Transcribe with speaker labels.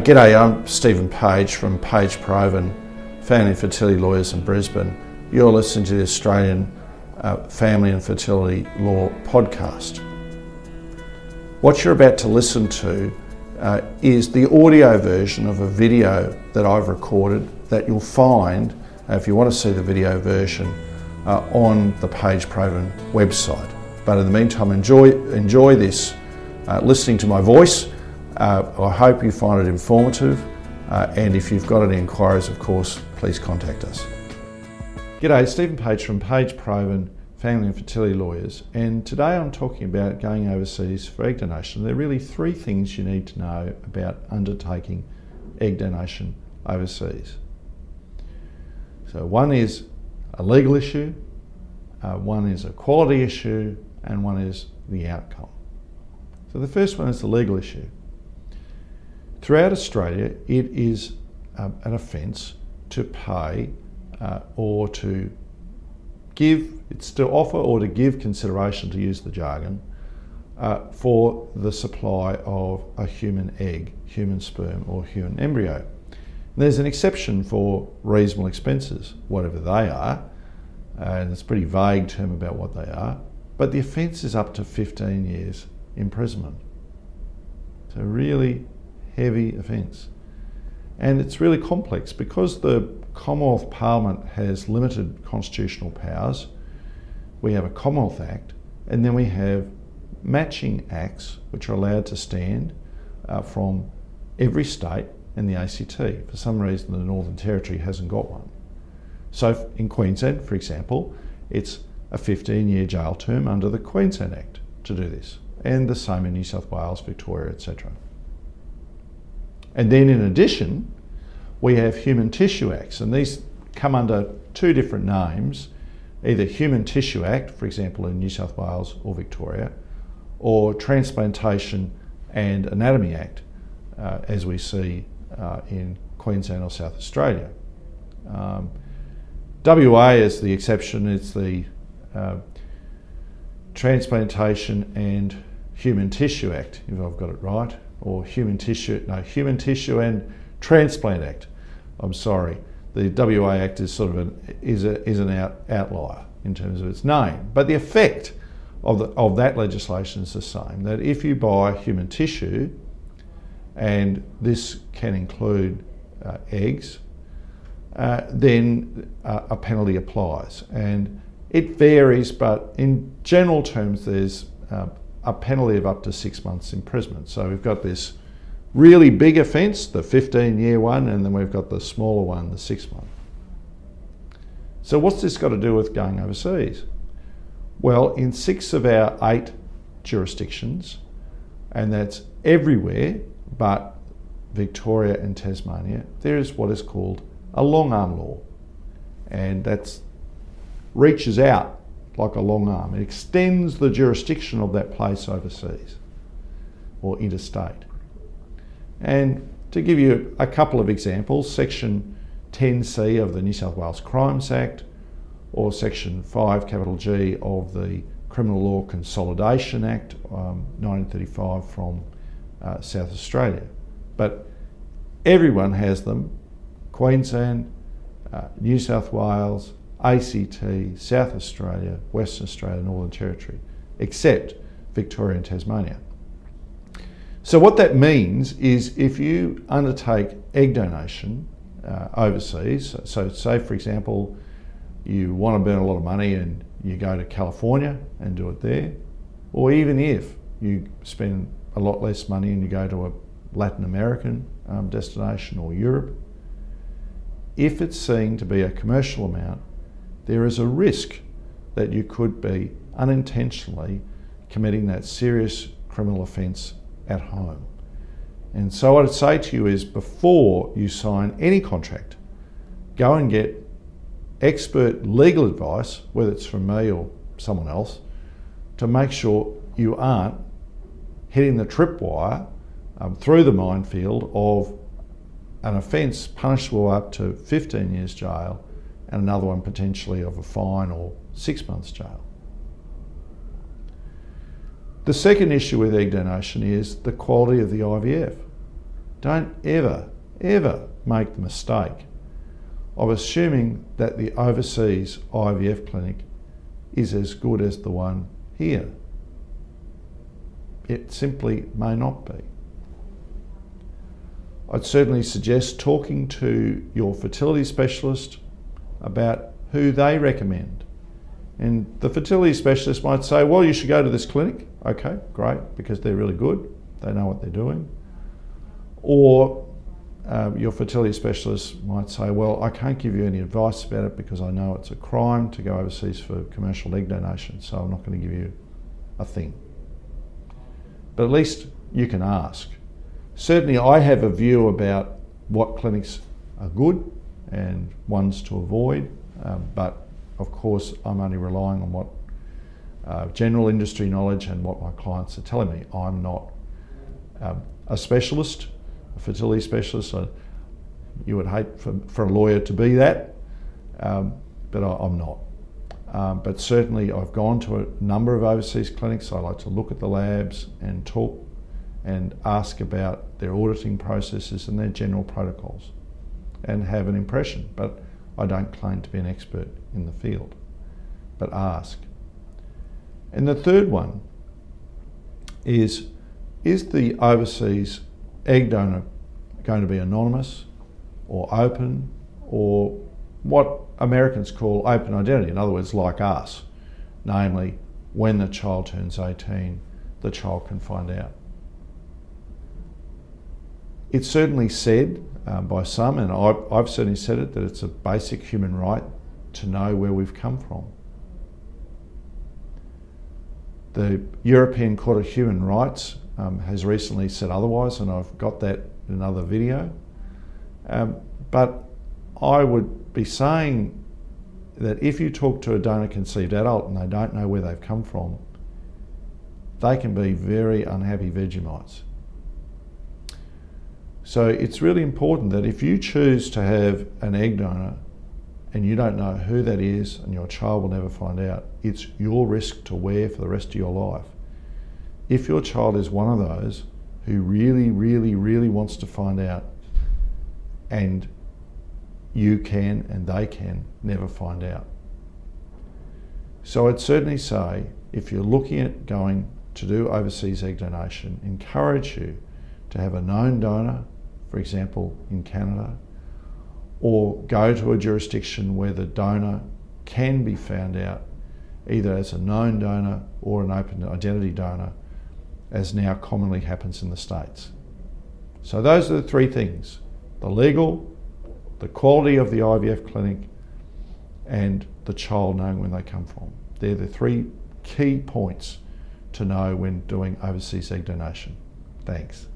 Speaker 1: G'day, I'm Stephen Page from Page Provan, Family and Fertility Lawyers in Brisbane. You're listening to the Australian uh, Family and Fertility Law podcast. What you're about to listen to uh, is the audio version of a video that I've recorded that you'll find, uh, if you want to see the video version, uh, on the Page Provan website. But in the meantime, enjoy, enjoy this uh, listening to my voice. Uh, I hope you find it informative. Uh, and if you've got any inquiries, of course, please contact us. G'day, Stephen Page from Page Provan Family and Fertility Lawyers. And today I'm talking about going overseas for egg donation. There are really three things you need to know about undertaking egg donation overseas. So, one is a legal issue, uh, one is a quality issue, and one is the outcome. So the first one is the legal issue. Throughout Australia, it is um, an offence to pay uh, or to give, it's to offer or to give consideration, to use the jargon, uh, for the supply of a human egg, human sperm, or human embryo. And there's an exception for reasonable expenses, whatever they are, and it's a pretty vague term about what they are, but the offence is up to 15 years imprisonment. So, really heavy offence. And it's really complex because the Commonwealth Parliament has limited constitutional powers. We have a Commonwealth Act, and then we have matching acts which are allowed to stand uh, from every state and the ACT. For some reason, the Northern Territory hasn't got one. So, in Queensland, for example, it's a 15 year jail term under the Queensland Act to do this and the same in New South Wales, Victoria, etc. And then in addition, we have human tissue acts, and these come under two different names either Human Tissue Act, for example, in New South Wales or Victoria, or Transplantation and Anatomy Act, uh, as we see uh, in Queensland or South Australia. Um, WA is the exception, it's the uh, Transplantation and Human Tissue Act, if I've got it right, or Human Tissue, no, Human Tissue and Transplant Act. I'm sorry. The WA Act is sort of an, is, a, is an out, outlier in terms of its name. But the effect of, the, of that legislation is the same that if you buy human tissue, and this can include uh, eggs, uh, then uh, a penalty applies. And it varies, but in general terms, there's uh, a penalty of up to six months imprisonment. So we've got this really big offence, the 15 year one, and then we've got the smaller one, the six month. So what's this got to do with going overseas? Well, in six of our eight jurisdictions, and that's everywhere but Victoria and Tasmania, there is what is called a long arm law. And that reaches out like a long arm. It extends the jurisdiction of that place overseas or interstate. And to give you a couple of examples, Section 10C of the New South Wales Crimes Act or Section 5 capital G of the Criminal Law Consolidation Act um, 1935 from uh, South Australia. But everyone has them Queensland, uh, New South Wales, ACT, South Australia, Western Australia, Northern Territory, except Victoria and Tasmania. So, what that means is if you undertake egg donation uh, overseas, so say for example, you want to burn a lot of money and you go to California and do it there, or even if you spend a lot less money and you go to a Latin American um, destination or Europe, if it's seen to be a commercial amount, there is a risk that you could be unintentionally committing that serious criminal offence at home. And so, what I'd say to you is before you sign any contract, go and get expert legal advice, whether it's from me or someone else, to make sure you aren't hitting the tripwire um, through the minefield of an offence punishable up to 15 years jail and another one potentially of a fine or six months jail. The second issue with egg donation is the quality of the IVF. Don't ever, ever make the mistake of assuming that the overseas IVF clinic is as good as the one here. It simply may not be. I'd certainly suggest talking to your fertility specialist about who they recommend. And the fertility specialist might say, well, you should go to this clinic. Okay, great, because they're really good, they know what they're doing. Or uh, your fertility specialist might say, well, I can't give you any advice about it because I know it's a crime to go overseas for commercial egg donation, so I'm not going to give you a thing. But at least you can ask. Certainly, I have a view about what clinics are good and ones to avoid, um, but of course, I'm only relying on what uh, general industry knowledge and what my clients are telling me. I'm not um, a specialist, a fertility specialist. So you would hate for, for a lawyer to be that, um, but I, am not. Um, but certainly, I've gone to a number of overseas clinics. I like to look at the labs and talk and ask about their auditing processes and their general protocols and have an impression. But I don't claim to be an expert in the field, but ask. And the third one is Is the overseas egg donor going to be anonymous or open or what Americans call open identity? In other words, like us, namely, when the child turns 18, the child can find out. It's certainly said um, by some, and I've, I've certainly said it, that it's a basic human right to know where we've come from. The European Court of Human Rights um, has recently said otherwise, and I've got that in another video. Um, but I would be saying that if you talk to a donor conceived adult and they don't know where they've come from, they can be very unhappy Vegemites. So it's really important that if you choose to have an egg donor and you don't know who that is and your child will never find out, it's your risk to wear for the rest of your life. If your child is one of those who really, really, really wants to find out and you can and they can never find out. So I'd certainly say if you're looking at going to do overseas egg donation, encourage you to have a known donor, for example, in Canada, or go to a jurisdiction where the donor can be found out either as a known donor or an open identity donor, as now commonly happens in the States. So, those are the three things the legal, the quality of the IVF clinic, and the child knowing when they come from. They're the three key points to know when doing overseas egg donation. Thanks.